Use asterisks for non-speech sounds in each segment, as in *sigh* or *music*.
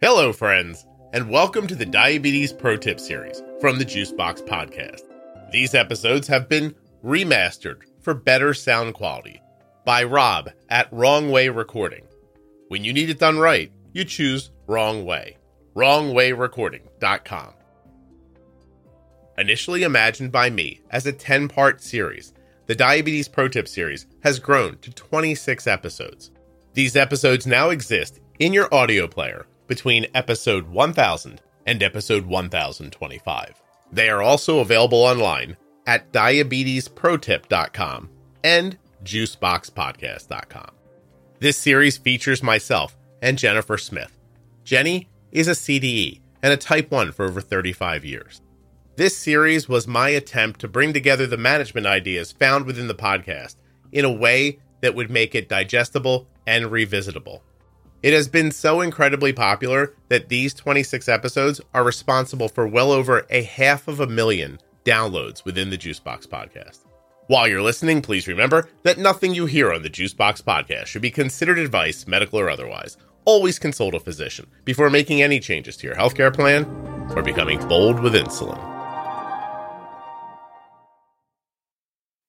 Hello, friends, and welcome to the Diabetes Pro Tip series from the Juicebox Podcast. These episodes have been remastered for better sound quality by Rob at Wrong Way Recording. When you need it done right, you choose Wrong Way. WrongWayRecording.com. Initially imagined by me as a 10 part series, the Diabetes Pro Tip series has grown to 26 episodes. These episodes now exist in your audio player between episode 1000 and episode 1025. They are also available online at diabetesprotip.com and juiceboxpodcast.com. This series features myself and Jennifer Smith. Jenny is a CDE and a type 1 for over 35 years. This series was my attempt to bring together the management ideas found within the podcast in a way that would make it digestible and revisitable. It has been so incredibly popular that these 26 episodes are responsible for well over a half of a million downloads within the Juicebox podcast. While you're listening, please remember that nothing you hear on the Juicebox podcast should be considered advice, medical or otherwise. Always consult a physician before making any changes to your healthcare plan or becoming bold with insulin.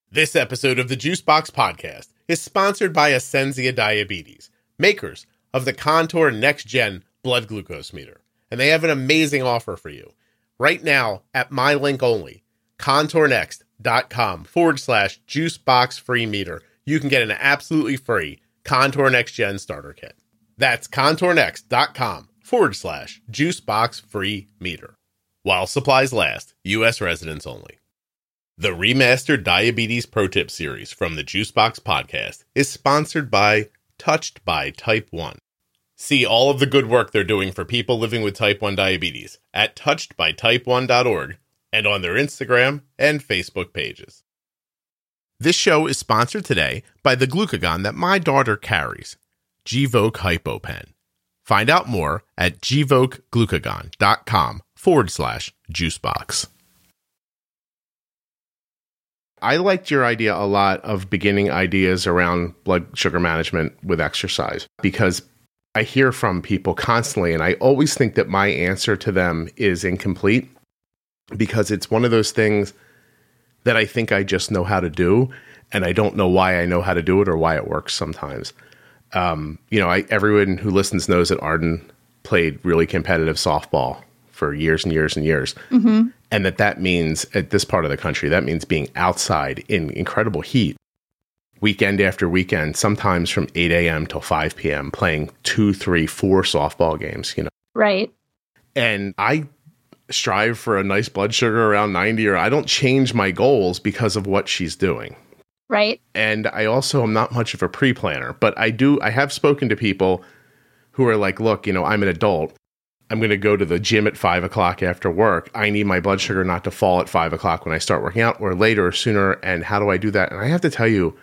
This episode of the Juicebox Podcast is sponsored by Ascensia Diabetes, makers of the Contour Next Gen blood glucose meter. And they have an amazing offer for you. Right now, at my link only, contournext.com forward slash juicebox free meter, you can get an absolutely free Contour Next Gen starter kit. That's contournext.com forward slash juicebox free meter. While supplies last, U.S. residents only. The remastered Diabetes Pro Tip series from the Juicebox podcast is sponsored by Touched by Type 1. See all of the good work they're doing for people living with type 1 diabetes at touchedbytype1.org and on their Instagram and Facebook pages. This show is sponsored today by the glucagon that my daughter carries, Gvoke HypoPen. Find out more at gvokeglucagon.com forward slash juicebox. I liked your idea a lot of beginning ideas around blood sugar management with exercise because I hear from people constantly, and I always think that my answer to them is incomplete because it's one of those things that I think I just know how to do, and I don't know why I know how to do it or why it works sometimes. Um, you know, I, everyone who listens knows that Arden played really competitive softball for years and years and years. Mm-hmm. And that that means at this part of the country that means being outside in incredible heat weekend after weekend sometimes from 8 a.m till 5 p.m playing two three four softball games you know? Right. And i strive for a nice blood sugar around 90 or i don't change my goals because of what she's doing. Right. And i also am not much of a pre-planner but i do i have spoken to people who are like look you know i'm an adult I'm going to go to the gym at five o'clock after work. I need my blood sugar not to fall at five o'clock when I start working out or later or sooner. And how do I do that? And I have to tell you,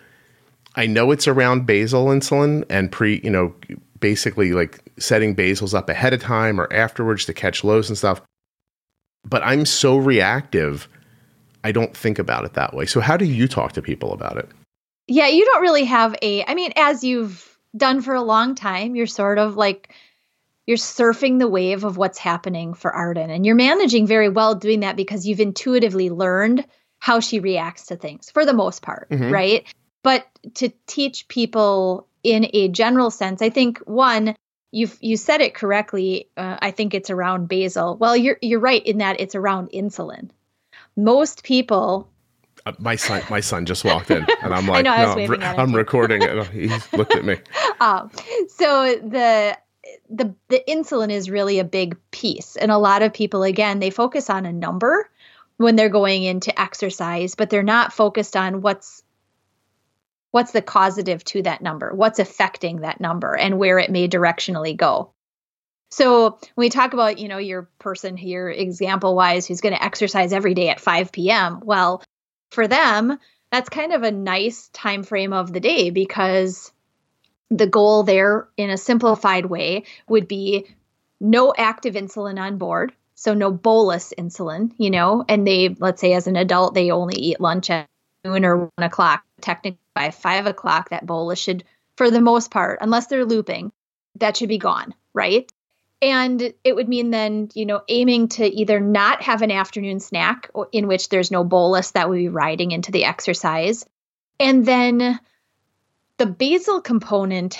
I know it's around basal insulin and pre, you know, basically like setting basals up ahead of time or afterwards to catch lows and stuff. But I'm so reactive, I don't think about it that way. So, how do you talk to people about it? Yeah, you don't really have a, I mean, as you've done for a long time, you're sort of like, you're surfing the wave of what's happening for Arden. And you're managing very well doing that because you've intuitively learned how she reacts to things for the most part, mm-hmm. right? But to teach people in a general sense, I think one, you've you said it correctly. Uh, I think it's around basal. Well, you're you're right in that it's around insulin. Most people uh, my son my son just walked in and i'm *laughs* like know, no re- i'm recording it he looked at me *laughs* um, so the the the insulin is really a big piece. And a lot of people again they focus on a number when they're going into exercise but they're not focused on what's what's the causative to that number what's affecting that number and where it may directionally go. So when we talk about you know your person here example wise who's going to exercise every day at 5 p.m well for them that's kind of a nice time frame of the day because the goal there in a simplified way would be no active insulin on board so no bolus insulin you know and they let's say as an adult they only eat lunch at noon or one o'clock technically by five o'clock that bolus should for the most part unless they're looping that should be gone, right? And it would mean then, you know, aiming to either not have an afternoon snack in which there's no bolus that would be riding into the exercise. And then the basal component,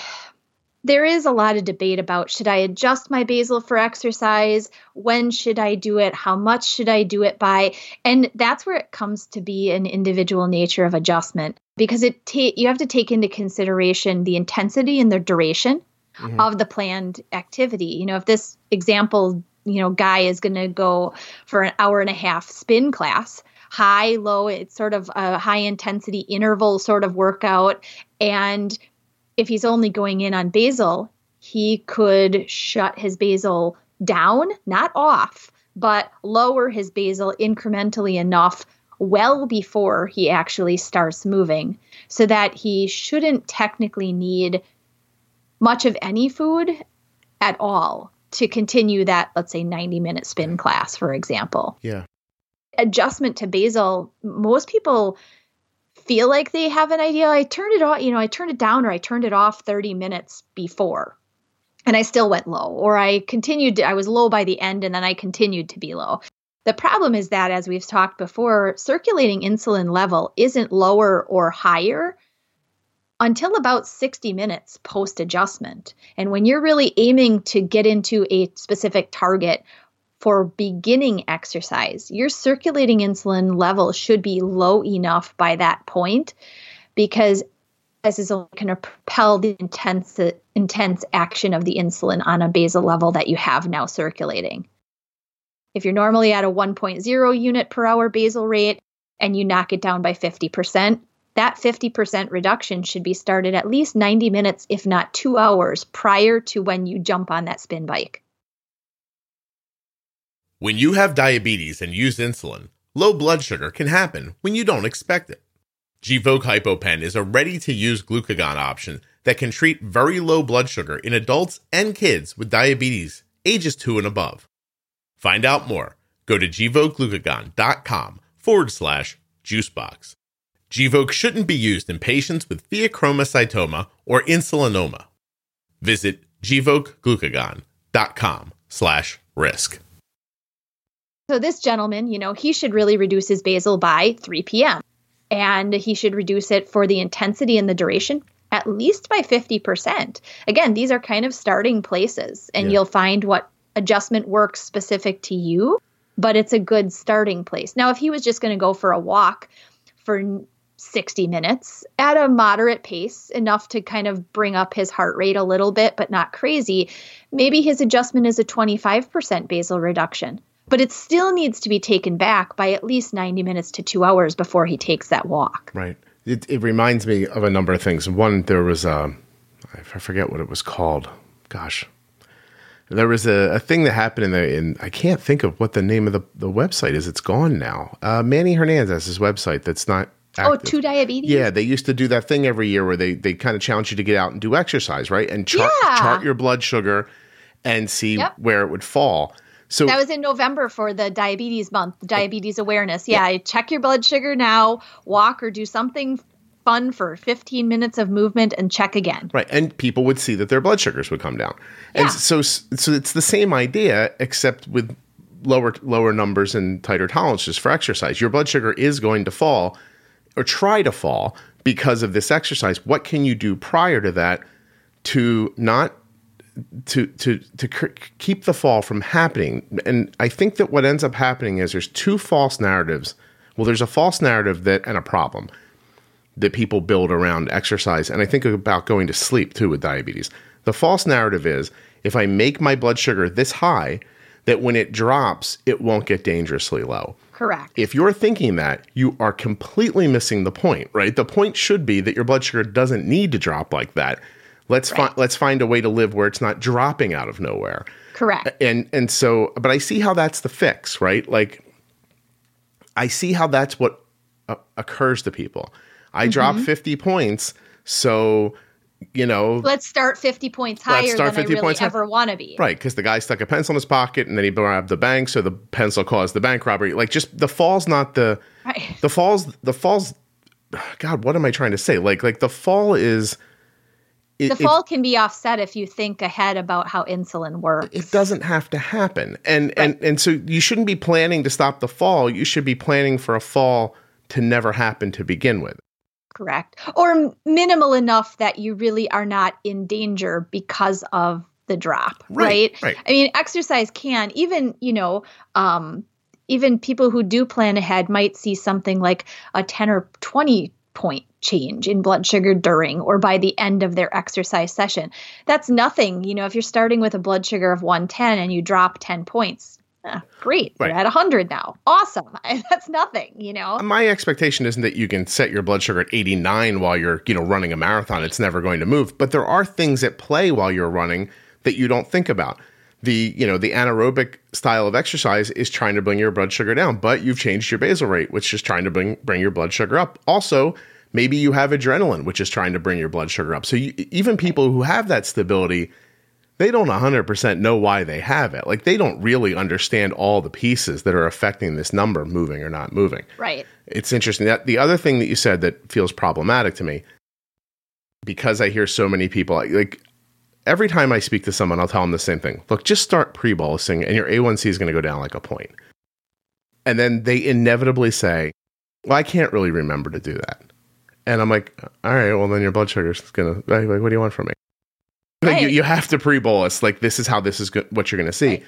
there is a lot of debate about should I adjust my basal for exercise? When should I do it? How much should I do it by? And that's where it comes to be an individual nature of adjustment because it ta- you have to take into consideration the intensity and the duration mm-hmm. of the planned activity. You know, if this example, you know, guy is going to go for an hour and a half spin class, high, low, it's sort of a high intensity interval sort of workout and if he's only going in on basal, he could shut his basal down, not off, but lower his basal incrementally enough well before he actually starts moving so that he shouldn't technically need much of any food at all to continue that, let's say, 90 minute spin class, for example. Yeah. Adjustment to basal, most people feel like they have an idea. I turned it off, you know, I turned it down or I turned it off 30 minutes before and I still went low, or I continued, to, I was low by the end and then I continued to be low. The problem is that, as we've talked before, circulating insulin level isn't lower or higher until about 60 minutes post adjustment. And when you're really aiming to get into a specific target for beginning exercise, your circulating insulin level should be low enough by that point because this is only going to propel the intense intense action of the insulin on a basal level that you have now circulating. If you're normally at a 1.0 unit per hour basal rate and you knock it down by 50%, that 50% reduction should be started at least 90 minutes, if not two hours, prior to when you jump on that spin bike. When you have diabetes and use insulin, low blood sugar can happen when you don't expect it. Gvoke HypoPen is a ready to use glucagon option that can treat very low blood sugar in adults and kids with diabetes ages 2 and above. Find out more. Go to gvokeglucagon.com forward slash juicebox. Gvoke shouldn't be used in patients with pheochromocytoma or insulinoma. Visit gvokeglucagon.com slash risk. So this gentleman, you know, he should really reduce his basal by 3 p.m. And he should reduce it for the intensity and the duration at least by 50%. Again, these are kind of starting places, and yeah. you'll find what adjustment works specific to you, but it's a good starting place. Now, if he was just going to go for a walk for 60 minutes at a moderate pace, enough to kind of bring up his heart rate a little bit, but not crazy, maybe his adjustment is a 25% basal reduction but it still needs to be taken back by at least 90 minutes to two hours before he takes that walk. Right. It, it reminds me of a number of things. One, there was a, I forget what it was called. Gosh. There was a, a thing that happened in the, in, I can't think of what the name of the, the website is. It's gone now. Uh, Manny Hernandez's website that's not oh, Active. Oh, two diabetes. Yeah, they used to do that thing every year where they they kind of challenge you to get out and do exercise, right? And chart yeah. chart your blood sugar and see yep. where it would fall. So that was in November for the diabetes month, diabetes awareness. Yeah, yeah, check your blood sugar now, walk or do something fun for 15 minutes of movement and check again. Right. And people would see that their blood sugars would come down. And yeah. so so it's the same idea except with lower lower numbers and tighter tolerances for exercise. Your blood sugar is going to fall or try to fall because of this exercise. What can you do prior to that to not to to to keep the fall from happening. And I think that what ends up happening is there's two false narratives. Well, there's a false narrative that and a problem that people build around exercise, and I think about going to sleep too with diabetes. The false narrative is if I make my blood sugar this high, that when it drops, it won't get dangerously low. Correct. If you're thinking that, you are completely missing the point, right? The point should be that your blood sugar doesn't need to drop like that. Let's right. find let's find a way to live where it's not dropping out of nowhere. Correct. And and so, but I see how that's the fix, right? Like, I see how that's what uh, occurs to people. I mm-hmm. drop fifty points, so you know, let's start 50 points higher than 50 I really points ever want to be. Right, because the guy stuck a pencil in his pocket and then he grabbed the bank, so the pencil caused the bank robbery. Like, just the fall's not the right. the falls. The falls. God, what am I trying to say? Like, like the fall is it, the fall can be offset if you think ahead about how insulin works. It doesn't have to happen. And right. and and so you shouldn't be planning to stop the fall. You should be planning for a fall to never happen to begin with. Correct. Or minimal enough that you really are not in danger because of the drop, right? Right. right. I mean, exercise can even, you know, um, even people who do plan ahead might see something like a 10 or 20 point change in blood sugar during or by the end of their exercise session. That's nothing. You know, if you're starting with a blood sugar of 110 and you drop 10 points, eh, great. Right. You're at 100 now. Awesome. *laughs* That's nothing, you know. My expectation isn't that you can set your blood sugar at 89 while you're, you know, running a marathon. It's never going to move, but there are things at play while you're running that you don't think about the you know the anaerobic style of exercise is trying to bring your blood sugar down but you've changed your basal rate which is trying to bring bring your blood sugar up. Also maybe you have adrenaline which is trying to bring your blood sugar up. So you, even people who have that stability they don't 100% know why they have it. Like they don't really understand all the pieces that are affecting this number moving or not moving. Right. It's interesting that the other thing that you said that feels problematic to me because i hear so many people like every time I speak to someone, I'll tell them the same thing. Look, just start pre bolusing and your A1C is going to go down like a point. And then they inevitably say, Well, I can't really remember to do that. And I'm like, All right, well, then your blood sugar is going to, like, what do you want from me? Right. Like, you, you have to pre bolus. Like, this is how this is go- what you're going to see. Right.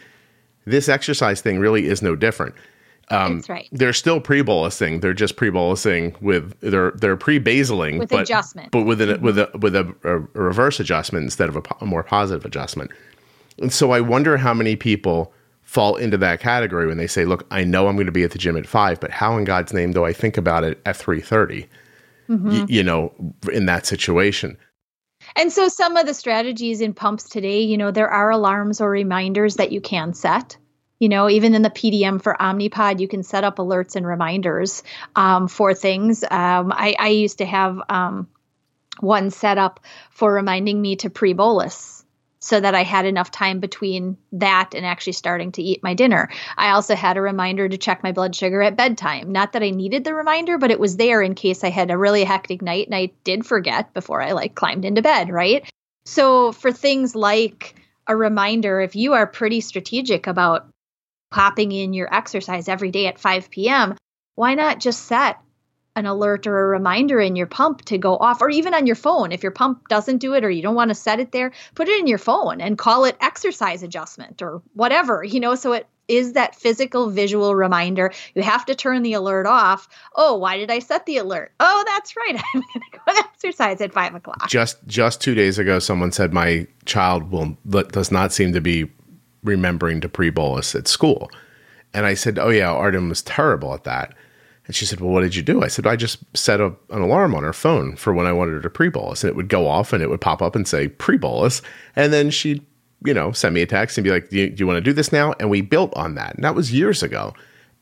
This exercise thing really is no different. Um, That's right. They're still pre-bolusing. They're just pre-bolusing with they're they're pre-basaling with but, adjustment, but with a mm-hmm. with a with a, a, reverse adjustment instead of a, a more positive adjustment. And so I wonder how many people fall into that category when they say, "Look, I know I'm going to be at the gym at five, but how in God's name do I think about it at three thirty? Mm-hmm. Y- you know, in that situation." And so some of the strategies in pumps today, you know, there are alarms or reminders that you can set you know even in the pdm for omnipod you can set up alerts and reminders um, for things um, I, I, used to have um, one set up for reminding me to pre-bolus so that I had enough time between that and actually starting to eat my dinner. I also had a reminder to check my blood sugar at bedtime. Not that I needed the reminder, but it was there in case I had a really hectic night and I did forget before I like climbed into bed, right? So for things like a reminder, if you are pretty strategic about popping in your exercise every day at 5 p.m., why not just set an alert or a reminder in your pump to go off, or even on your phone? If your pump doesn't do it or you don't want to set it there, put it in your phone and call it exercise adjustment or whatever, you know, so it is that physical visual reminder. You have to turn the alert off. Oh, why did I set the alert? Oh, that's right. *laughs* I'm going to go exercise at five o'clock. Just just two days ago, someone said my child will does not seem to be remembering to pre bolus at school. And I said, Oh, yeah, Arden was terrible at that. And she said, Well, what did you do? I said, I just set a, an alarm on her phone for when I wanted her to pre bolus. And it would go off and it would pop up and say pre bolus. And then she'd, you know, send me a text and be like, do you, do you want to do this now? And we built on that. And that was years ago.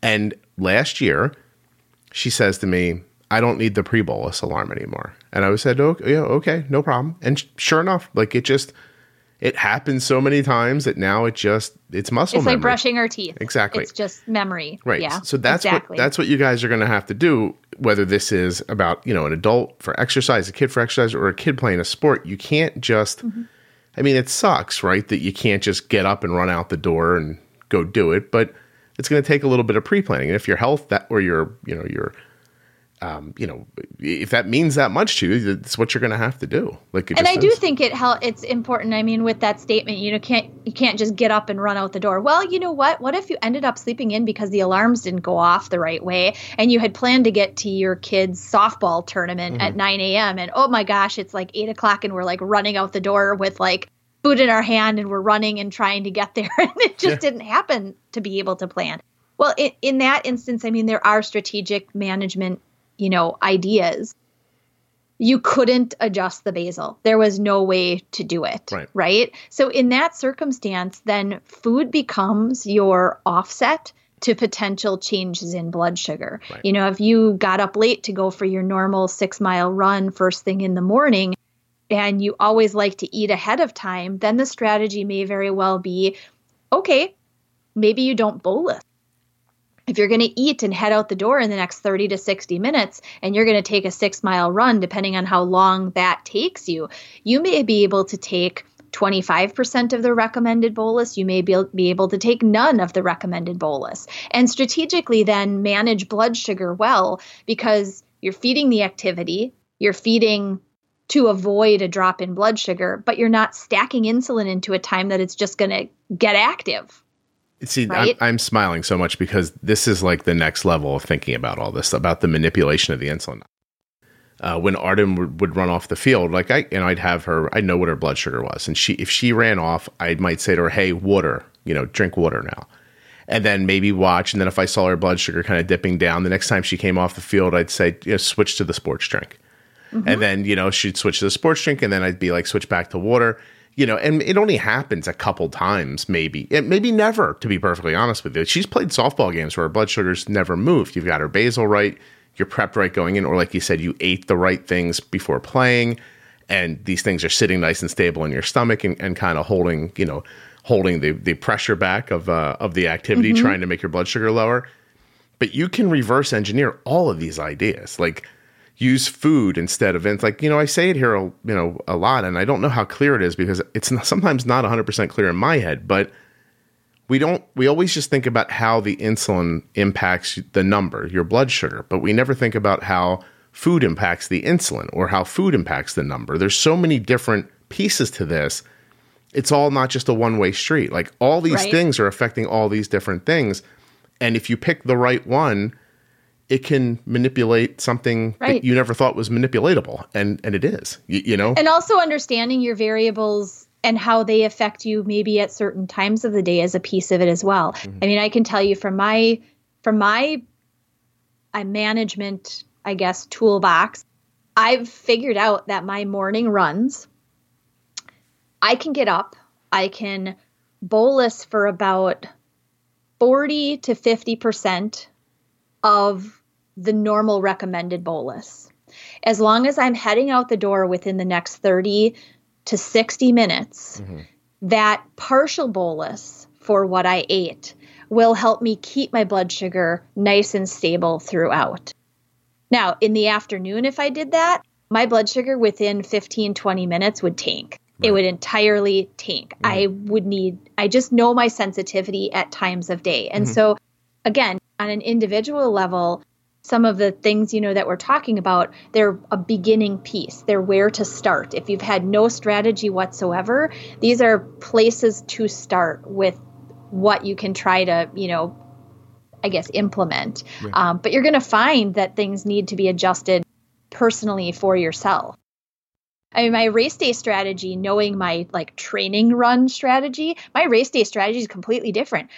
And last year, she says to me, I don't need the pre bolus alarm anymore. And I said, oh, yeah, okay, no problem. And sure enough, like it just, it happens so many times that now it just it's muscle. It's memory. like brushing our teeth. Exactly. It's just memory. Right. Yeah. So that's exactly. what that's what you guys are going to have to do. Whether this is about you know an adult for exercise, a kid for exercise, or a kid playing a sport, you can't just. Mm-hmm. I mean, it sucks, right? That you can't just get up and run out the door and go do it, but it's going to take a little bit of pre-planning. And if your health that or your you know your um, you know, if that means that much to you, that's what you're going to have to do. Like, and I is. do think it hel- it's important. I mean, with that statement, you know, can't you can't just get up and run out the door. Well, you know what? What if you ended up sleeping in because the alarms didn't go off the right way, and you had planned to get to your kids' softball tournament mm-hmm. at 9 a.m. and oh my gosh, it's like eight o'clock, and we're like running out the door with like food in our hand, and we're running and trying to get there, *laughs* and it just yeah. didn't happen to be able to plan. Well, in, in that instance, I mean, there are strategic management you know, ideas, you couldn't adjust the basal. There was no way to do it. Right. right? So, in that circumstance, then food becomes your offset to potential changes in blood sugar. Right. You know, if you got up late to go for your normal six mile run first thing in the morning, and you always like to eat ahead of time, then the strategy may very well be okay, maybe you don't bolus if you're going to eat and head out the door in the next 30 to 60 minutes and you're going to take a six mile run, depending on how long that takes you, you may be able to take 25% of the recommended bolus. You may be, be able to take none of the recommended bolus. And strategically, then manage blood sugar well because you're feeding the activity, you're feeding to avoid a drop in blood sugar, but you're not stacking insulin into a time that it's just going to get active. See, right? I'm, I'm, smiling so much because this is like the next level of thinking about all this about the manipulation of the insulin. Uh, when Arden would, would, run off the field, like I, and I'd have her, I know what her blood sugar was, and she, if she ran off, I might say to her, "Hey, water, you know, drink water now," and then maybe watch, and then if I saw her blood sugar kind of dipping down, the next time she came off the field, I'd say, you know, switch to the sports drink, mm-hmm. and then you know she'd switch to the sports drink, and then I'd be like, switch back to water, you know, and it only happens a couple times, maybe, it, maybe never, to be perfectly honest with you. She's played softball games where her blood sugars never moved. You've got her basal right, you're prepped right going in, or like you said, you ate the right things before playing, and these things are sitting nice and stable in your stomach and, and kind of holding, you know, holding the the pressure back of uh, of the activity, mm-hmm. trying to make your blood sugar lower. But you can reverse engineer all of these ideas, like use food instead of it's like you know i say it here you know a lot and i don't know how clear it is because it's not, sometimes not 100% clear in my head but we don't we always just think about how the insulin impacts the number your blood sugar but we never think about how food impacts the insulin or how food impacts the number. There's so many different pieces to this. It's all not just a one way street. Like all these right. things are affecting all these different things and if you pick the right one it can manipulate something right. that you never thought was manipulatable and and it is you, you, know and also understanding your variables and how they affect you maybe at certain times of the day is a piece of it as well mm-hmm. i mean i can tell you from my from my uh, management i guess toolbox i've figured out that my morning runs i can get up i can bolus for about 40 to 50 percent of the normal recommended bolus. As long as I'm heading out the door within the next 30 to 60 minutes, mm-hmm. that partial bolus for what I ate will help me keep my blood sugar nice and stable throughout. Now, in the afternoon, if I did that, my blood sugar within 15, 20 minutes would tank. Right. It would entirely tank. Right. I would need, I just know my sensitivity at times of day. And mm-hmm. so, again, on an individual level, some of the things you know that we're talking about they're a beginning piece. They're where to start. If you've had no strategy whatsoever these are places to start with what you can try to you know i guess implement. Right. um, but you're going to find that things need to be adjusted personally for yourself. I mean, my race day strategy, knowing my like training run strategy, my race day strategy is completely different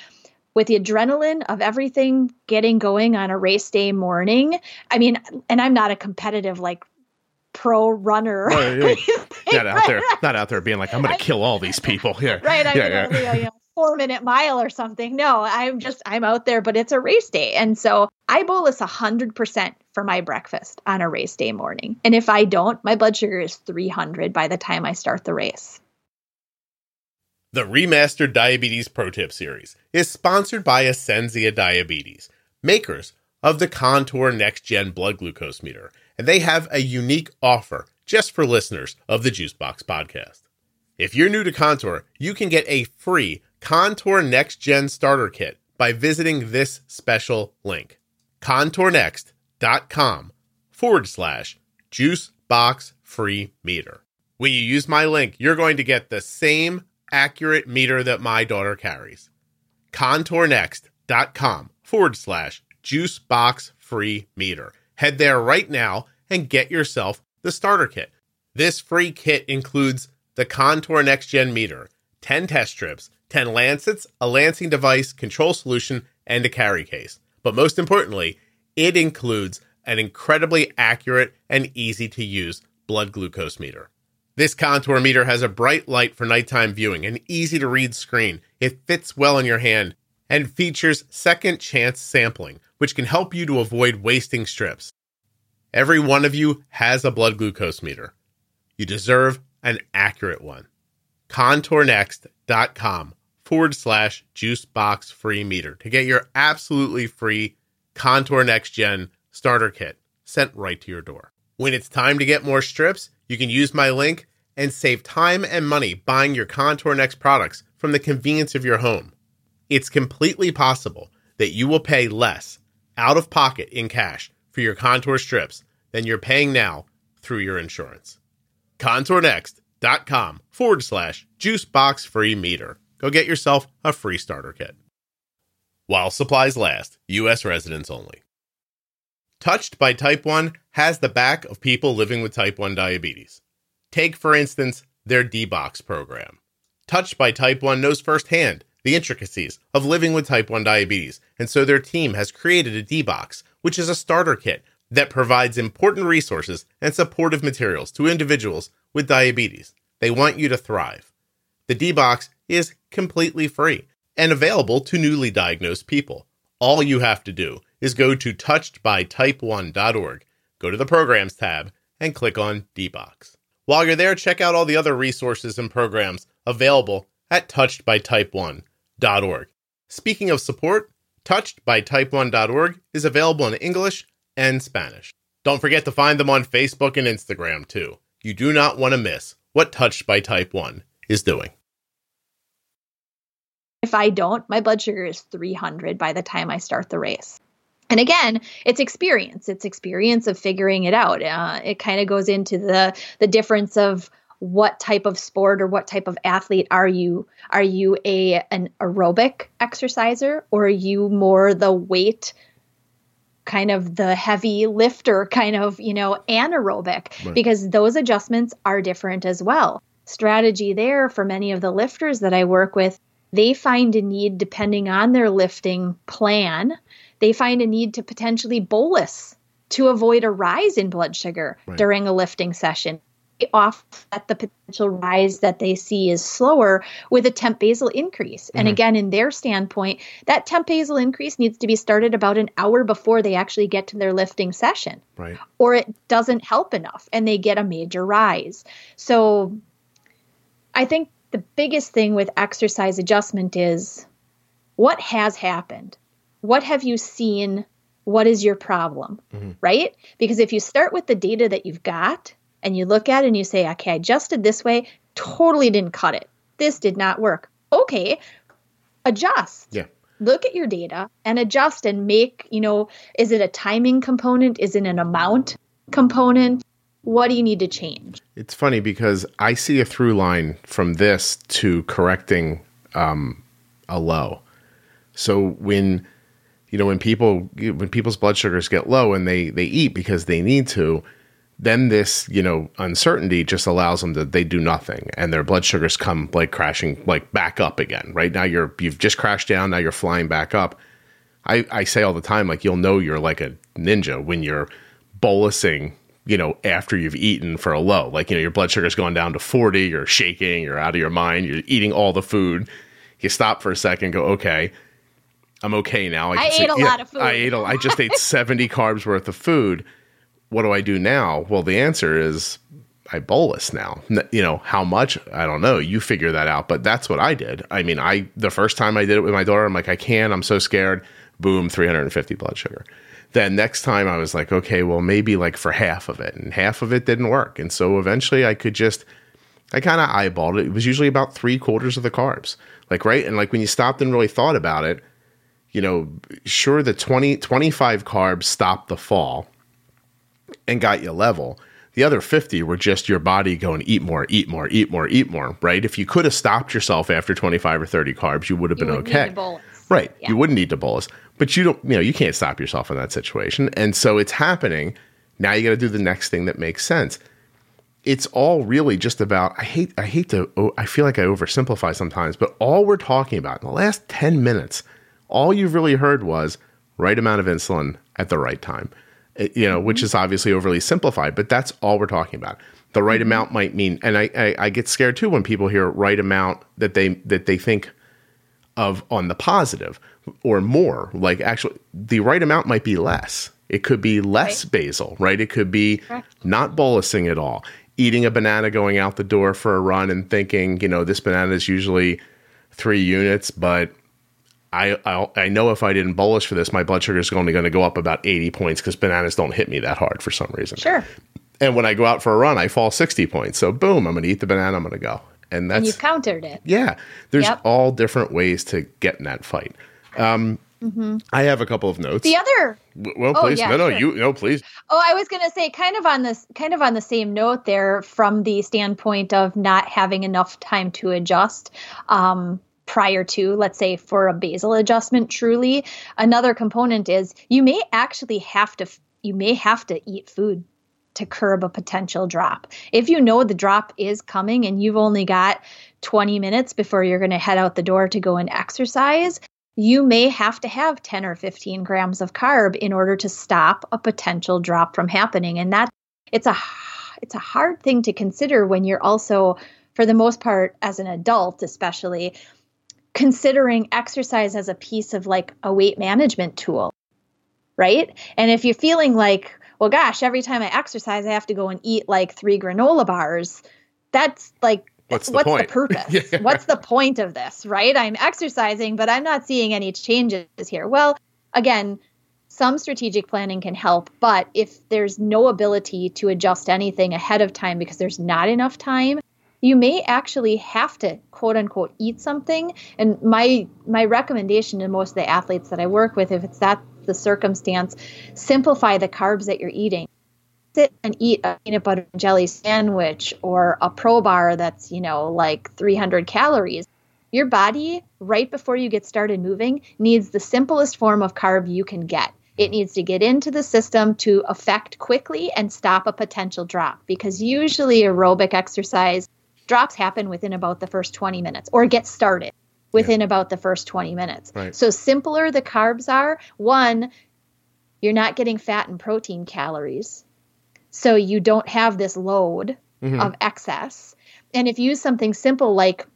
with the adrenaline of everything getting going on a race day morning. I mean, and I'm not a competitive like pro runner. Not out there, *laughs* not out there being like, I'm going to kill all these people. Yeah, *laughs* right. I'm yeah, gonna, yeah. You know, four minute mile or something. No, I'm just I'm out there, but it's a race day, and so I bolus hundred percent for my breakfast on a race day morning. And if I don't, my blood sugar is 300 by the time I start the race. The Remastered Diabetes Pro Tip series is sponsored by Ascensia Diabetes, makers of the Contour Next Gen Blood Glucose Meter, and they have a unique offer just for listeners of the Juicebox podcast. If you're new to Contour, you can get a free Contour Next Gen starter kit by visiting this special link contournext.com forward slash juicebox free meter. When you use my link, you're going to get the same accurate meter that my daughter carries. Contournext.com forward slash juicebox free meter. Head there right now and get yourself the starter kit. This free kit includes the Contour Next Gen meter, 10 test strips, 10 lancets, a lancing device, control solution, and a carry case. But most importantly, it includes an incredibly accurate and easy to use blood glucose meter. This contour meter has a bright light for nighttime viewing, an easy to read screen. It fits well in your hand and features second chance sampling, which can help you to avoid wasting strips. Every one of you has a blood glucose meter. You deserve an accurate one. ContourNext.com forward slash juicebox free meter to get your absolutely free Contour Next Gen starter kit sent right to your door. When it's time to get more strips, you can use my link and save time and money buying your Contour Next products from the convenience of your home. It's completely possible that you will pay less out of pocket in cash for your contour strips than you're paying now through your insurance. ContourNext.com forward slash juicebox free meter. Go get yourself a free starter kit. While supplies last, U.S. residents only. Touched by Type 1 has the back of people living with type 1 diabetes. Take, for instance, their D-Box program. Touched by Type 1 knows firsthand the intricacies of living with type 1 diabetes, and so their team has created a D-Box, which is a starter kit that provides important resources and supportive materials to individuals with diabetes. They want you to thrive. The D-Box is completely free and available to newly diagnosed people. All you have to do is go to touchedbytype1.org, go to the Programs tab, and click on D-Box. While you're there, check out all the other resources and programs available at touchedbytype1.org. Speaking of support, touchedbytype1.org is available in English and Spanish. Don't forget to find them on Facebook and Instagram too. You do not want to miss what Touched by Type 1 is doing. If I don't, my blood sugar is 300 by the time I start the race. And again, it's experience. It's experience of figuring it out. Uh, it kind of goes into the the difference of what type of sport or what type of athlete are you? Are you a an aerobic exerciser or are you more the weight kind of the heavy lifter kind of, you know, anaerobic right. because those adjustments are different as well. Strategy there for many of the lifters that I work with, they find a need depending on their lifting plan they find a need to potentially bolus to avoid a rise in blood sugar right. during a lifting session. They offset the potential rise that they see is slower with a temp basal increase. Mm-hmm. And again, in their standpoint, that temp basal increase needs to be started about an hour before they actually get to their lifting session. Right. Or it doesn't help enough and they get a major rise. So I think the biggest thing with exercise adjustment is what has happened what have you seen? What is your problem? Mm-hmm. Right? Because if you start with the data that you've got and you look at it and you say, okay, I adjusted this way, totally didn't cut it. This did not work. Okay, adjust. Yeah. Look at your data and adjust and make, you know, is it a timing component? Is it an amount component? What do you need to change? It's funny because I see a through line from this to correcting um, a low. So when you know when people when people's blood sugars get low and they they eat because they need to then this you know uncertainty just allows them that they do nothing and their blood sugars come like crashing like back up again right now you're you've just crashed down now you're flying back up i i say all the time like you'll know you're like a ninja when you're bolusing you know after you've eaten for a low like you know your blood sugar's going down to 40 you're shaking you're out of your mind you're eating all the food you stop for a second go okay I'm okay now. I, I ate say, a yeah, lot of food. I ate. A, I just ate *laughs* 70 carbs worth of food. What do I do now? Well, the answer is I bolus now. You know how much? I don't know. You figure that out. But that's what I did. I mean, I the first time I did it with my daughter, I'm like, I can't. I'm so scared. Boom, 350 blood sugar. Then next time I was like, okay, well maybe like for half of it, and half of it didn't work. And so eventually I could just, I kind of eyeballed it. It was usually about three quarters of the carbs. Like right, and like when you stopped and really thought about it you know, sure, the 20, 25 carbs stopped the fall and got you level. The other 50 were just your body going, eat more, eat more, eat more, eat more, right? If you could have stopped yourself after 25 or 30 carbs, you would have been okay. Right. Yeah. You wouldn't need to bolus. But you don't, you know, you can't stop yourself in that situation. And so it's happening. Now you got to do the next thing that makes sense. It's all really just about I hate I hate to oh, I feel like I oversimplify sometimes, but all we're talking about in the last 10 minutes all you've really heard was right amount of insulin at the right time. It, you know, which is obviously overly simplified, but that's all we're talking about. The right mm-hmm. amount might mean, and I, I, I get scared too when people hear right amount that they that they think of on the positive or more. Like actually, the right amount might be less. It could be less right. basal, right? It could be Correct. not bolusing at all. Eating a banana, going out the door for a run, and thinking, you know, this banana is usually three units, but I, I, I know if I didn't bolus for this, my blood sugar is only going to go up about 80 points because bananas don't hit me that hard for some reason. Sure. And when I go out for a run, I fall 60 points. So boom, I'm going to eat the banana. I'm going to go. And that's and you countered it. Yeah, there's yep. all different ways to get in that fight. Um, mm-hmm. I have a couple of notes. The other, well, oh, please, yeah, no, no, sure. you, no, please. Oh, I was going to say, kind of on this, kind of on the same note there, from the standpoint of not having enough time to adjust. Um, prior to, let's say, for a basal adjustment, truly. Another component is you may actually have to you may have to eat food to curb a potential drop. If you know the drop is coming and you've only got 20 minutes before you're going to head out the door to go and exercise, you may have to have 10 or 15 grams of carb in order to stop a potential drop from happening. And that it's a it's a hard thing to consider when you're also for the most part as an adult especially considering exercise as a piece of like a weight management tool. Right? And if you're feeling like well, gosh, every time I exercise, I have to go and eat like three granola bars. That's like, what's the, what's the *laughs* purpose? yeah. What's the point of this, right? I'm exercising, but I'm not seeing any changes here. Well, again, some strategic planning can help, but if there's no ability to adjust anything ahead of time because there's not enough time, you may actually have to quote unquote eat something and my my recommendation to most of the athletes that i work with if it's that the circumstance, simplify the carbs that you're eating. Sit and eat a peanut butter and jelly sandwich or a pro bar that's, you know, like 300 calories. Your body, right before you get started moving, needs the simplest form of carb you can get. It needs to get into the system to affect quickly and stop a potential drop because usually aerobic exercise drops happen within about the first 20 minutes or get started within yeah. about the first 20 minutes. Right. So simpler the carbs are, one, you're not getting fat and protein calories. So you don't have this load mm-hmm. of excess. And if you use something simple like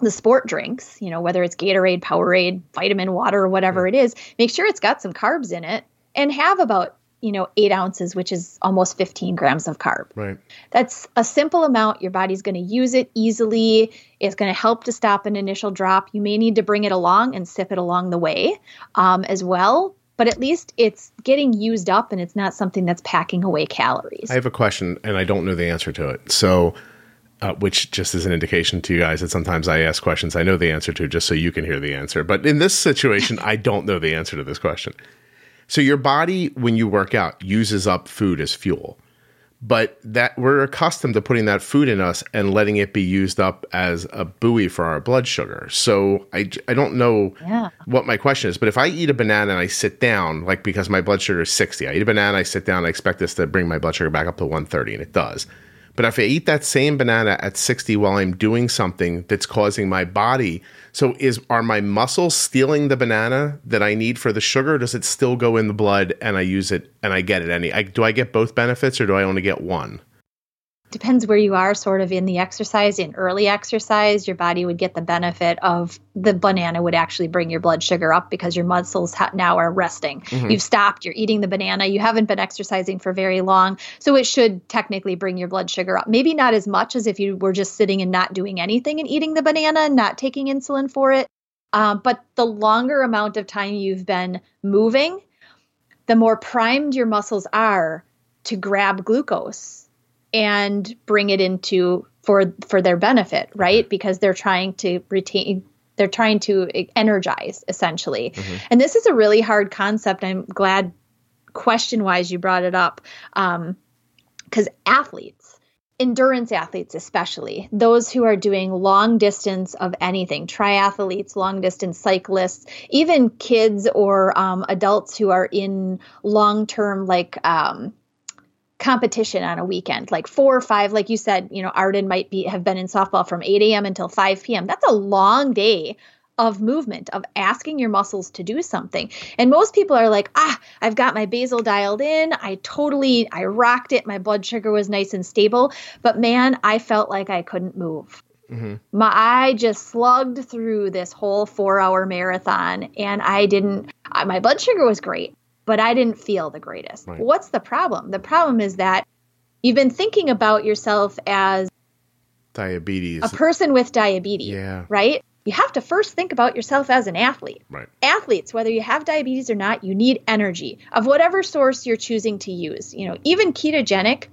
the sport drinks, you know, whether it's Gatorade, Powerade, vitamin water, or whatever it is, make sure it's got some carbs in it and have about you know, eight ounces, which is almost 15 grams of carb. Right. That's a simple amount. Your body's going to use it easily. It's going to help to stop an initial drop. You may need to bring it along and sip it along the way um, as well. But at least it's getting used up and it's not something that's packing away calories. I have a question and I don't know the answer to it. So, uh, which just is an indication to you guys that sometimes I ask questions I know the answer to just so you can hear the answer. But in this situation, I don't know the answer to this question. So your body, when you work out, uses up food as fuel. But that we're accustomed to putting that food in us and letting it be used up as a buoy for our blood sugar. So I, I don't know yeah. what my question is, but if I eat a banana and I sit down, like because my blood sugar is 60, I eat a banana, I sit down, I expect this to bring my blood sugar back up to 130, and it does. But if I eat that same banana at 60 while I'm doing something that's causing my body so is are my muscles stealing the banana that I need for the sugar? does it still go in the blood and I use it and I get it any? I, do I get both benefits or do I only get one? Depends where you are sort of in the exercise. In early exercise your body would get the benefit of the banana would actually bring your blood sugar up because your muscles ha- now are resting. Mm-hmm. you've stopped you're eating the banana. You haven't been exercising for very long so it should technically bring your blood sugar up. Maybe not as much as if you were just sitting and not doing anything and eating the banana and not taking insulin for it. Um, but the longer amount of time you've been moving the more primed your muscles are to grab glucose and bring it into for for their benefit, right? Because they're trying to retain they're trying to energize essentially. Mm-hmm. And this is a really hard concept. I'm glad question wise you brought it up. Um, because athletes, endurance athletes especially, those who are doing long distance of anything, triathletes, long distance cyclists, even kids or um, adults who are in long term like um, competition on a weekend, like four or five, like you said, you know, Arden might be have been in softball from 8 a.m. until 5 p.m. That's a long day of movement, of asking your muscles to do something. And most people are like, ah, I've got my basal dialed in. I totally, I rocked it. My blood sugar was nice and stable. But man, I felt like I couldn't move. Mm-hmm. My I just slugged through this whole four hour marathon and I didn't, my blood sugar was great but I didn't feel the greatest. Right. What's the problem? The problem is that you've been thinking about yourself as diabetes, a person with diabetes, yeah. right? you have to first think about yourself as an athlete. Right. Athletes, whether you have diabetes or not, you need energy of whatever source you're choosing to use. You know, even ketogenic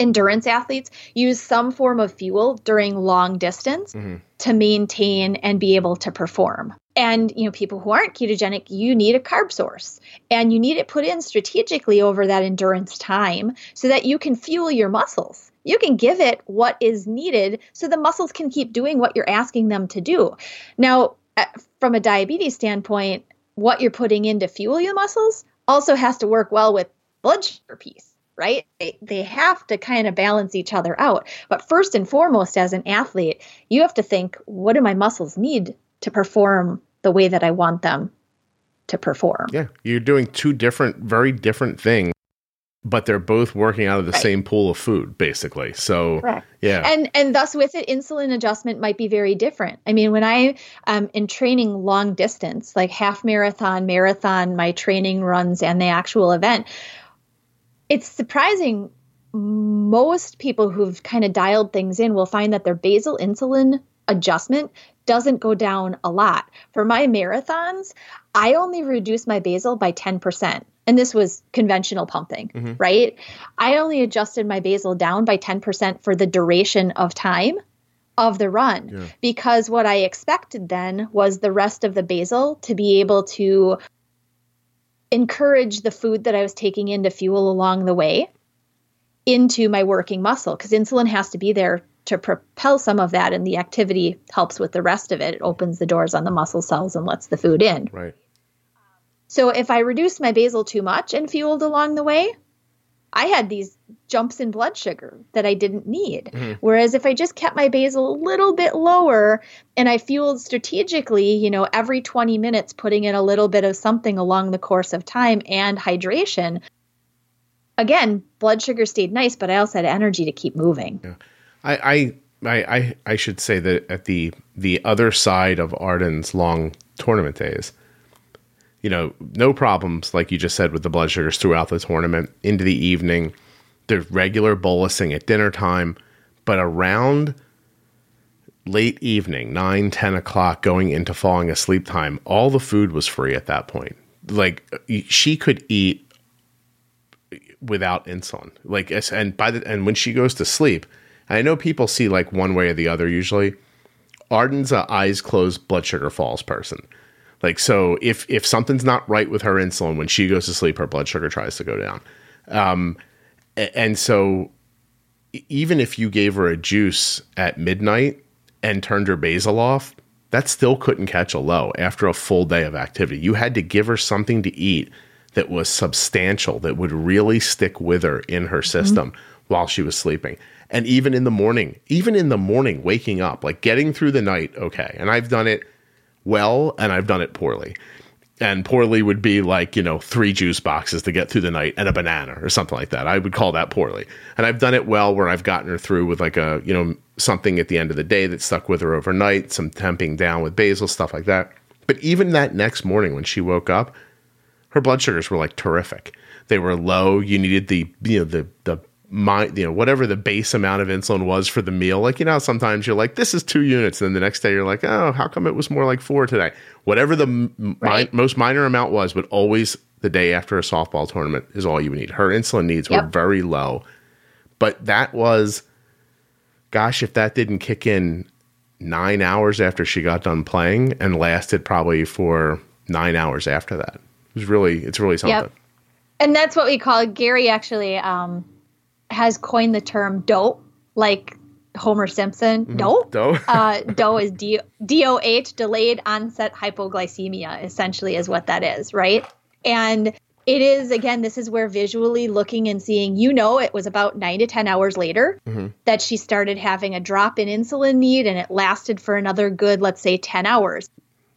endurance athletes use some form of fuel during long distance mm-hmm. to maintain and be able to perform. And you know, people who aren't ketogenic, you need a carb source. And you need it put in strategically over that endurance time so that you can fuel your muscles you can give it what is needed so the muscles can keep doing what you're asking them to do. Now, uh, from a diabetes standpoint, what you're putting in to fuel your muscles also has to work well with blood sugar piece, right? They, they have to kind of balance each other out. But first and foremost, as an athlete, you have to think, what do my muscles need to perform the way that I want them to perform? Yeah, you're doing two different, very different things but they're both working out of the right. same pool of food basically so Correct. yeah and and thus with it insulin adjustment might be very different i mean when i am in training long distance like half marathon marathon my training runs and the actual event it's surprising most people who've kind of dialed things in will find that their basal insulin adjustment doesn't go down a lot for my marathons i only reduce my basal by 10% and this was conventional pumping, mm-hmm. right? I only adjusted my basal down by 10% for the duration of time of the run yeah. because what I expected then was the rest of the basal to be able to encourage the food that I was taking in to fuel along the way into my working muscle because insulin has to be there to propel some of that and the activity helps with the rest of it. It opens the doors on the muscle cells and lets the food in. Right. So if I reduced my basal too much and fueled along the way, I had these jumps in blood sugar that I didn't need. Mm-hmm. Whereas if I just kept my basal a little bit lower and I fueled strategically, you know, every 20 minutes, putting in a little bit of something along the course of time and hydration, again, blood sugar stayed nice, but I also had energy to keep moving. Yeah. I, I, I, I should say that at the the other side of Arden's long tournament days, you know, no problems, like you just said, with the blood sugars throughout the tournament into the evening. There's regular bolusing at dinner time, but around late evening, 9, 10 o'clock, going into falling asleep time, all the food was free at that point. Like she could eat without insulin. Like, and by the, and when she goes to sleep, I know people see like one way or the other usually. Arden's a eyes closed blood sugar falls person. Like so, if if something's not right with her insulin when she goes to sleep, her blood sugar tries to go down. Um, and so, even if you gave her a juice at midnight and turned her basal off, that still couldn't catch a low after a full day of activity. You had to give her something to eat that was substantial, that would really stick with her in her system mm-hmm. while she was sleeping. And even in the morning, even in the morning, waking up, like getting through the night, okay. And I've done it well and I've done it poorly. And poorly would be like, you know, three juice boxes to get through the night and a banana or something like that. I would call that poorly. And I've done it well where I've gotten her through with like a, you know, something at the end of the day that stuck with her overnight, some temping down with basal, stuff like that. But even that next morning when she woke up, her blood sugars were like terrific. They were low. You needed the, you know, the, the my you know whatever the base amount of insulin was for the meal like you know sometimes you're like this is two units and then the next day you're like oh how come it was more like four today whatever the right. mi- most minor amount was but always the day after a softball tournament is all you need her insulin needs yep. were very low but that was gosh if that didn't kick in nine hours after she got done playing and lasted probably for nine hours after that it was really it's really something yep. and that's what we call gary actually um has coined the term dope, like Homer Simpson. Mm-hmm. Dope. *laughs* Dope. uh, DOE is D- DOH, delayed onset hypoglycemia, essentially, is what that is, right? And it is, again, this is where visually looking and seeing, you know, it was about nine to 10 hours later mm-hmm. that she started having a drop in insulin need and it lasted for another good, let's say, 10 hours.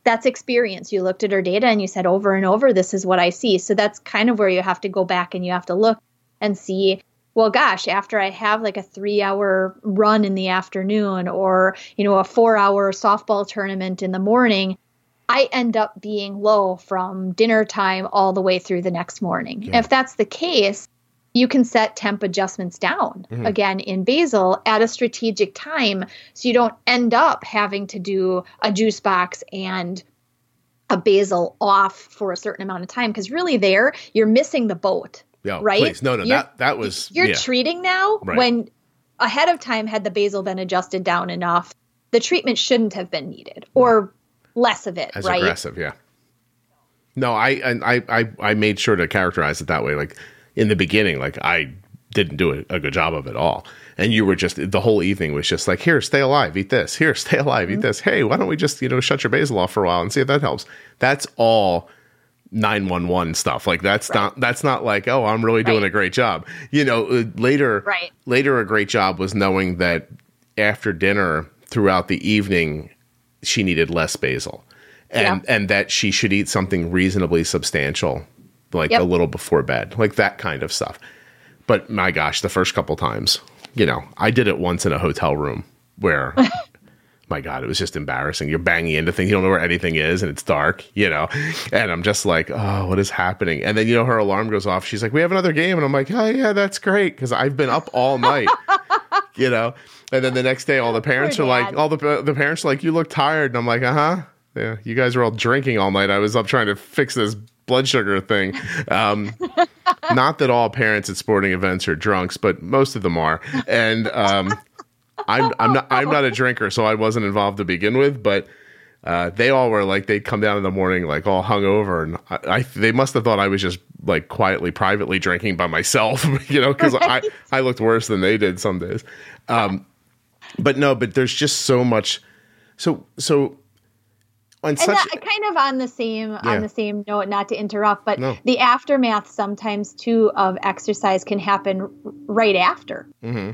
That's experience. You looked at her data and you said over and over, this is what I see. So that's kind of where you have to go back and you have to look and see well gosh after i have like a 3 hour run in the afternoon or you know a 4 hour softball tournament in the morning i end up being low from dinner time all the way through the next morning yeah. if that's the case you can set temp adjustments down mm-hmm. again in basal at a strategic time so you don't end up having to do a juice box and a basal off for a certain amount of time because really there you're missing the boat yeah, right please. no no you're, that that was you're yeah. treating now right. when ahead of time had the basal been adjusted down enough the treatment shouldn't have been needed or less of it As right aggressive yeah no I, I i i made sure to characterize it that way like in the beginning like i didn't do a, a good job of it all and you were just the whole evening was just like here stay alive eat this here stay alive eat mm-hmm. this hey why don't we just you know shut your basal off for a while and see if that helps that's all 911 stuff like that's right. not that's not like oh i'm really doing right. a great job you know uh, later right. later a great job was knowing that after dinner throughout the evening she needed less basal and yeah. and that she should eat something reasonably substantial like yep. a little before bed like that kind of stuff but my gosh the first couple times you know, I did it once in a hotel room where *laughs* my God, it was just embarrassing. You're banging into things, you don't know where anything is, and it's dark, you know. And I'm just like, oh, what is happening? And then you know her alarm goes off. She's like, we have another game, and I'm like, oh yeah, that's great because I've been up all night, *laughs* you know. And then the next day, all the parents Poor are dad. like, all the the parents are like, you look tired, and I'm like, uh huh. Yeah, you guys were all drinking all night. I was up trying to fix this blood sugar thing. Um, *laughs* not that all parents at sporting events are drunks, but most of them are. And um, I'm I'm not I'm not a *laughs* drinker, so I wasn't involved to begin with. But uh, they all were like they'd come down in the morning like all hungover, and I, I they must have thought I was just like quietly, privately drinking by myself, *laughs* you know, because right. I I looked worse than they did some days. Um, but no, but there's just so much. So so on such that, kind of on the same yeah. on the same note not to interrupt but no. the aftermath sometimes too of exercise can happen right after mm-hmm.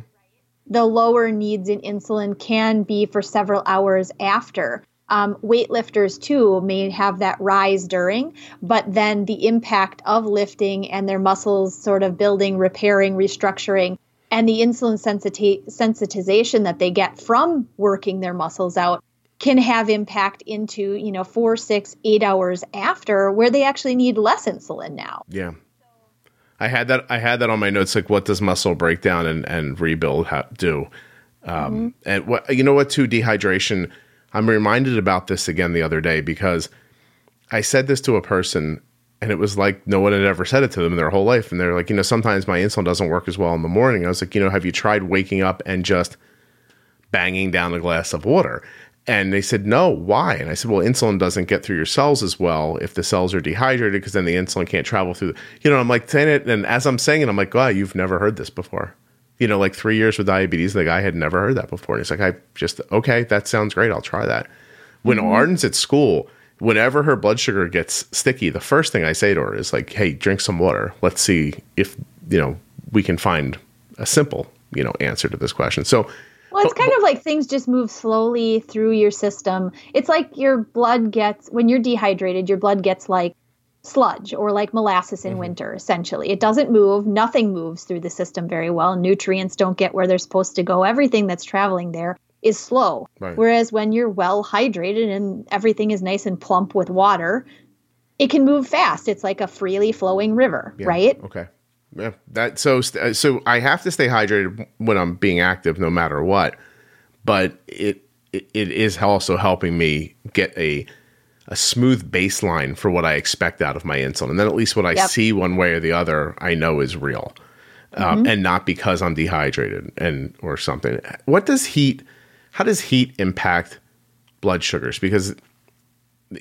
The lower needs in insulin can be for several hours after. Um, weightlifters too may have that rise during but then the impact of lifting and their muscles sort of building repairing restructuring and the insulin sensiti- sensitization that they get from working their muscles out can have impact into you know four six eight hours after where they actually need less insulin now. Yeah i had that i had that on my notes like what does muscle breakdown and, and rebuild ha- do? Um, mm-hmm. and what you know what too dehydration i'm reminded about this again the other day because i said this to a person and it was like no one had ever said it to them in their whole life. And they're like you know sometimes my insulin doesn't work as well in the morning. I was like you know have you tried waking up and just banging down a glass of water and they said, no, why? And I said, well, insulin doesn't get through your cells as well if the cells are dehydrated because then the insulin can't travel through. You know, I'm like saying it. And as I'm saying it, I'm like, wow, you've never heard this before. You know, like three years with diabetes, the guy had never heard that before. And he's like, I just, okay, that sounds great. I'll try that. When mm-hmm. Arden's at school, whenever her blood sugar gets sticky, the first thing I say to her is like, hey, drink some water. Let's see if, you know, we can find a simple, you know, answer to this question. So, well, it's kind of like things just move slowly through your system. It's like your blood gets, when you're dehydrated, your blood gets like sludge or like molasses in mm-hmm. winter, essentially. It doesn't move, nothing moves through the system very well. Nutrients don't get where they're supposed to go. Everything that's traveling there is slow. Right. Whereas when you're well hydrated and everything is nice and plump with water, it can move fast. It's like a freely flowing river, yeah. right? Okay. Yeah, that so so I have to stay hydrated when I'm being active, no matter what. But it it, it is also helping me get a a smooth baseline for what I expect out of my insulin, and then at least what I yep. see one way or the other, I know is real, um, mm-hmm. um, and not because I'm dehydrated and or something. What does heat? How does heat impact blood sugars? Because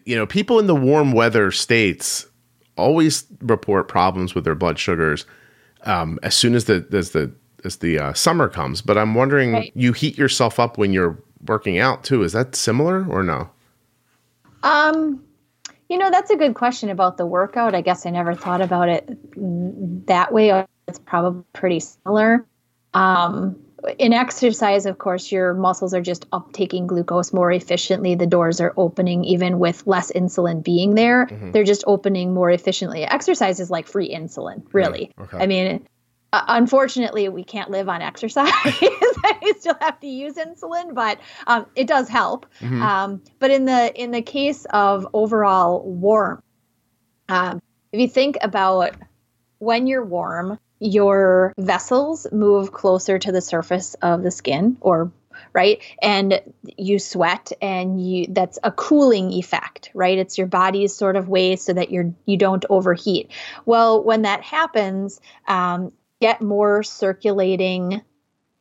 you know, people in the warm weather states always report problems with their blood sugars um, as soon as the as the as the uh, summer comes. But I'm wondering, right. you heat yourself up when you're working out too. Is that similar or no? Um, you know, that's a good question about the workout. I guess I never thought about it that way. It's probably pretty similar. Um, in exercise, of course, your muscles are just uptaking glucose more efficiently. The doors are opening even with less insulin being there. Mm-hmm. They're just opening more efficiently. Exercise is like free insulin, really. Yeah, okay. I mean, uh, unfortunately, we can't live on exercise. *laughs* we still have to use insulin, but um, it does help. Mm-hmm. Um, but in the in the case of overall warmth, um, if you think about when you're warm, your vessels move closer to the surface of the skin or right? And you sweat and you that's a cooling effect right? It's your body's sort of way so that you're you don't overheat. Well when that happens um, get more circulating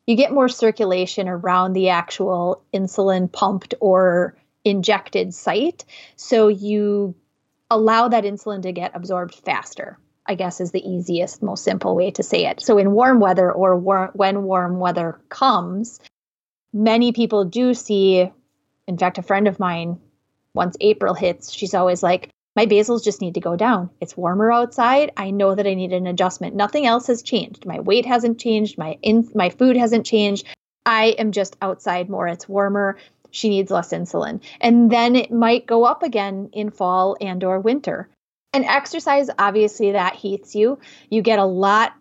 you get more circulation around the actual insulin pumped or injected site. So you allow that insulin to get absorbed faster I guess is the easiest, most simple way to say it. So in warm weather or war- when warm weather comes, many people do see, in fact, a friend of mine, once April hits, she's always like, my basals just need to go down. It's warmer outside. I know that I need an adjustment. Nothing else has changed. My weight hasn't changed. My in, my food hasn't changed. I am just outside more. It's warmer. She needs less insulin. And then it might go up again in fall and or winter. And exercise obviously that heats you. You get a lot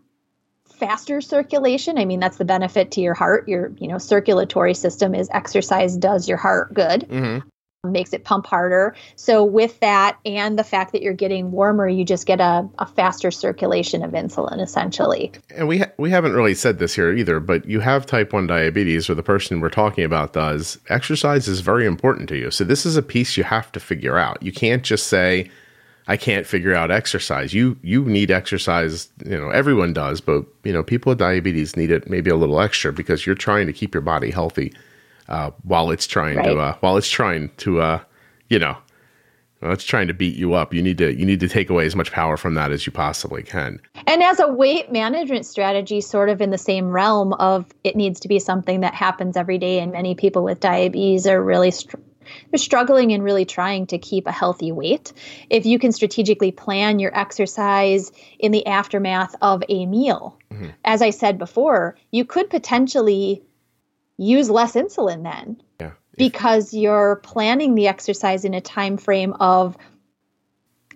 faster circulation. I mean, that's the benefit to your heart. Your, you know, circulatory system is exercise does your heart good. Mm-hmm. Makes it pump harder. So, with that and the fact that you're getting warmer, you just get a, a faster circulation of insulin, essentially. And we ha- we haven't really said this here either, but you have type one diabetes, or the person we're talking about does. Exercise is very important to you. So, this is a piece you have to figure out. You can't just say, I can't figure out exercise. You you need exercise, you know, everyone does, but you know, people with diabetes need it maybe a little extra because you're trying to keep your body healthy uh, while it's trying right. to uh, while it's trying to uh, you know, it's trying to beat you up. You need to you need to take away as much power from that as you possibly can. And as a weight management strategy, sort of in the same realm of it needs to be something that happens every day, and many people with diabetes are really str- they're struggling and really trying to keep a healthy weight. If you can strategically plan your exercise in the aftermath of a meal, mm-hmm. as I said before, you could potentially use less insulin then. Yeah. Because you're planning the exercise in a time frame of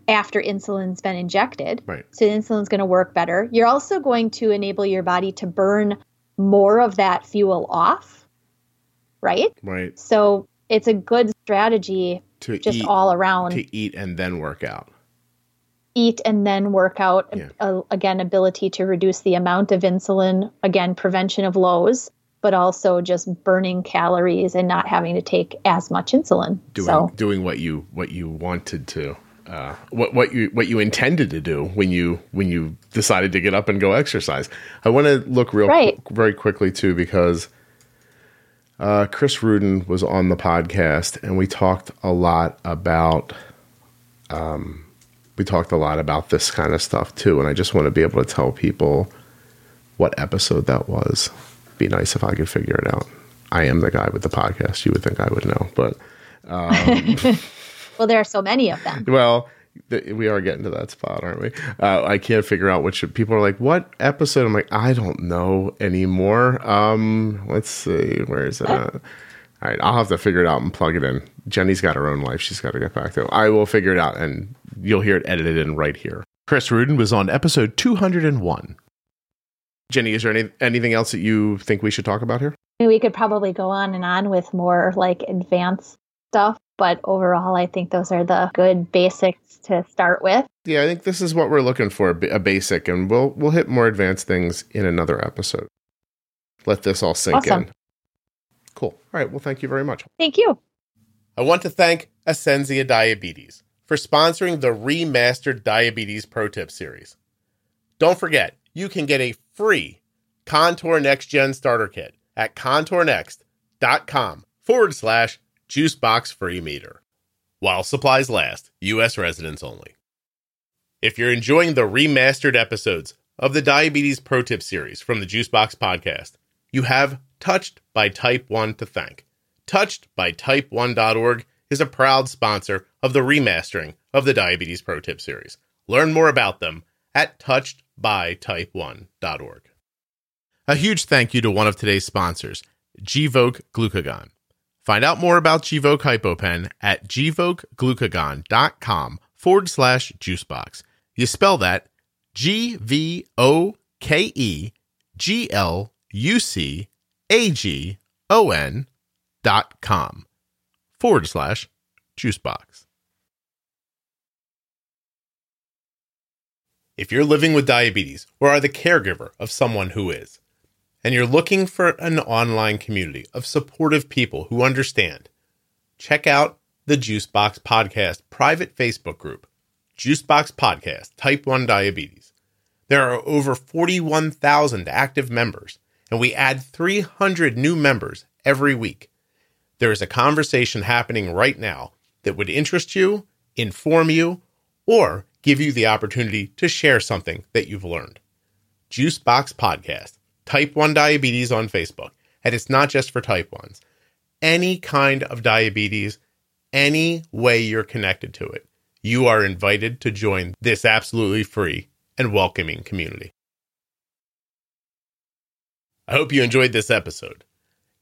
after insulin's been injected. Right. So insulin's going to work better. You're also going to enable your body to burn more of that fuel off. Right? Right. So it's a good strategy to just eat, all around to eat and then work out eat and then work out yeah. uh, again ability to reduce the amount of insulin again prevention of lows but also just burning calories and not having to take as much insulin doing so. doing what you what you wanted to uh, what what you what you intended to do when you when you decided to get up and go exercise. I want to look real right. qu- very quickly too because uh, Chris Ruden was on the podcast, and we talked a lot about um, we talked a lot about this kind of stuff too. And I just want to be able to tell people what episode that was. Be nice if I could figure it out. I am the guy with the podcast. You would think I would know, but um, *laughs* well, there are so many of them. Well, we are getting to that spot, aren't we? Uh, I can't figure out which people are like, what episode? I'm like, I don't know anymore. Um, let's see, where is it? All right, I'll have to figure it out and plug it in. Jenny's got her own life; she's got to get back to. I will figure it out, and you'll hear it edited in right here. Chris Ruden was on episode 201. Jenny, is there any, anything else that you think we should talk about here? We could probably go on and on with more like advanced stuff, but overall, I think those are the good basics to start with. Yeah, I think this is what we're looking for a basic, and we'll we'll hit more advanced things in another episode. Let this all sink awesome. in. Cool. All right. Well, thank you very much. Thank you. I want to thank Ascensia Diabetes for sponsoring the remastered Diabetes Pro Tip series. Don't forget, you can get a free Contour Next Gen starter kit at contournext.com forward slash juicebox free meter while supplies last, U.S. residents only. If you're enjoying the remastered episodes of the Diabetes Pro Tip series from the Juicebox podcast, you have Touched by Type 1 to thank. Touched by Type1.org is a proud sponsor of the remastering of the Diabetes Pro Tip series. Learn more about them at touchedbytype1.org. A huge thank you to one of today's sponsors, Gvoke Glucagon. Find out more about Gvoke HypoPen at gvokeglucagon.com forward slash juicebox. You spell that G V O K E G L U C A G O N dot com forward slash juicebox. If you're living with diabetes or are the caregiver of someone who is, and you're looking for an online community of supportive people who understand, check out the Juicebox Podcast private Facebook group, Juicebox Podcast Type 1 Diabetes. There are over 41,000 active members, and we add 300 new members every week. There is a conversation happening right now that would interest you, inform you, or give you the opportunity to share something that you've learned. Juicebox Podcast, Type 1 Diabetes on Facebook. And it's not just for type 1s. Any kind of diabetes, any way you're connected to it, you are invited to join this absolutely free and welcoming community. I hope you enjoyed this episode.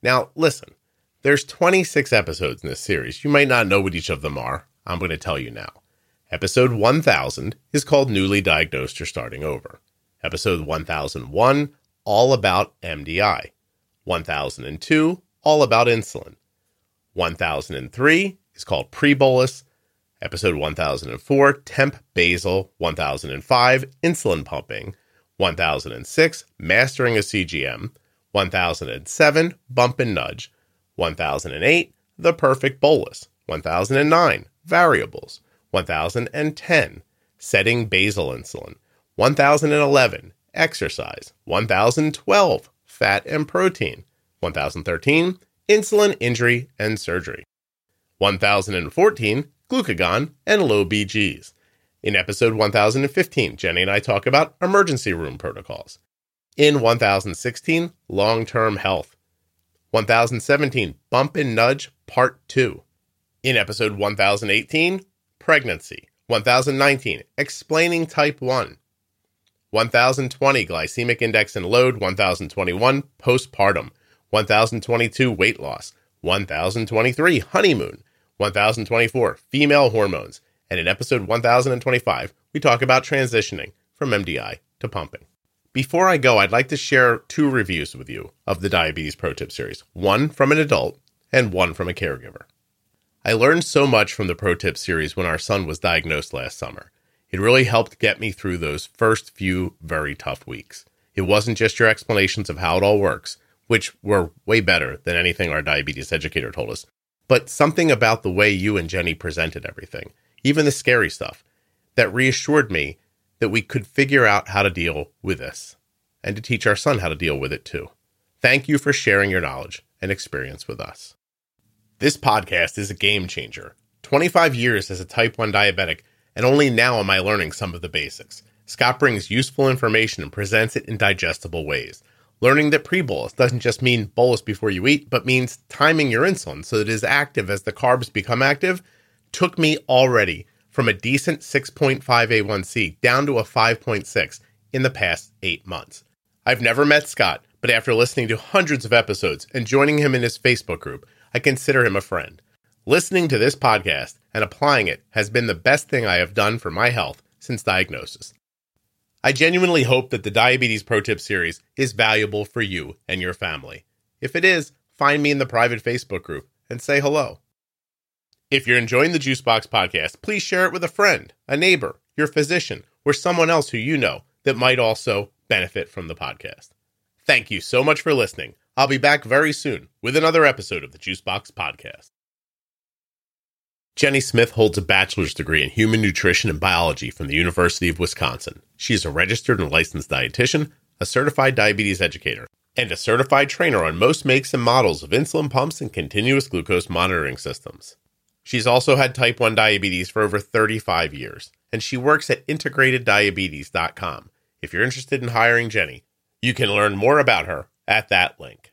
Now, listen, there's 26 episodes in this series. You might not know what each of them are. I'm going to tell you now. Episode 1000 is called Newly Diagnosed or Starting Over. Episode 1001, All About MDI. 1002, All About Insulin. 1003 is called Pre Bolus. Episode 1004, Temp Basal. 1005, Insulin Pumping. 1006, Mastering a CGM. 1007, Bump and Nudge. 1008, The Perfect Bolus. 1009, Variables. 1010, Setting Basal Insulin. 1011, Exercise. 1012, Fat and Protein. 1013, Insulin Injury and Surgery. 1014, Glucagon and Low BGs. In episode 1015, Jenny and I talk about emergency room protocols. In 1016, long term health. 1017, Bump and Nudge Part 2. In episode 1018, Pregnancy. 1019, Explaining Type 1. 1020, Glycemic Index and Load. 1021, Postpartum. 1022, Weight Loss. 1023, Honeymoon. 1024, Female Hormones. And in episode 1025, we talk about transitioning from MDI to pumping. Before I go, I'd like to share two reviews with you of the Diabetes Pro Tip series one from an adult and one from a caregiver. I learned so much from the Pro Tip series when our son was diagnosed last summer. It really helped get me through those first few very tough weeks. It wasn't just your explanations of how it all works, which were way better than anything our diabetes educator told us, but something about the way you and Jenny presented everything, even the scary stuff, that reassured me that we could figure out how to deal with this and to teach our son how to deal with it too. Thank you for sharing your knowledge and experience with us. This podcast is a game changer. 25 years as a type 1 diabetic, and only now am I learning some of the basics. Scott brings useful information and presents it in digestible ways. Learning that pre bolus doesn't just mean bolus before you eat, but means timing your insulin so that it is active as the carbs become active took me already from a decent 6.5 A1C down to a 5.6 in the past eight months. I've never met Scott, but after listening to hundreds of episodes and joining him in his Facebook group, I consider him a friend. Listening to this podcast and applying it has been the best thing I have done for my health since diagnosis. I genuinely hope that the Diabetes Pro Tip series is valuable for you and your family. If it is, find me in the private Facebook group and say hello. If you're enjoying the Juicebox podcast, please share it with a friend, a neighbor, your physician, or someone else who you know that might also benefit from the podcast. Thank you so much for listening. I'll be back very soon with another episode of the Juicebox podcast. Jenny Smith holds a bachelor's degree in human nutrition and biology from the University of Wisconsin. She is a registered and licensed dietitian, a certified diabetes educator, and a certified trainer on most makes and models of insulin pumps and continuous glucose monitoring systems. She's also had type 1 diabetes for over 35 years, and she works at integrateddiabetes.com. If you're interested in hiring Jenny, you can learn more about her at that link.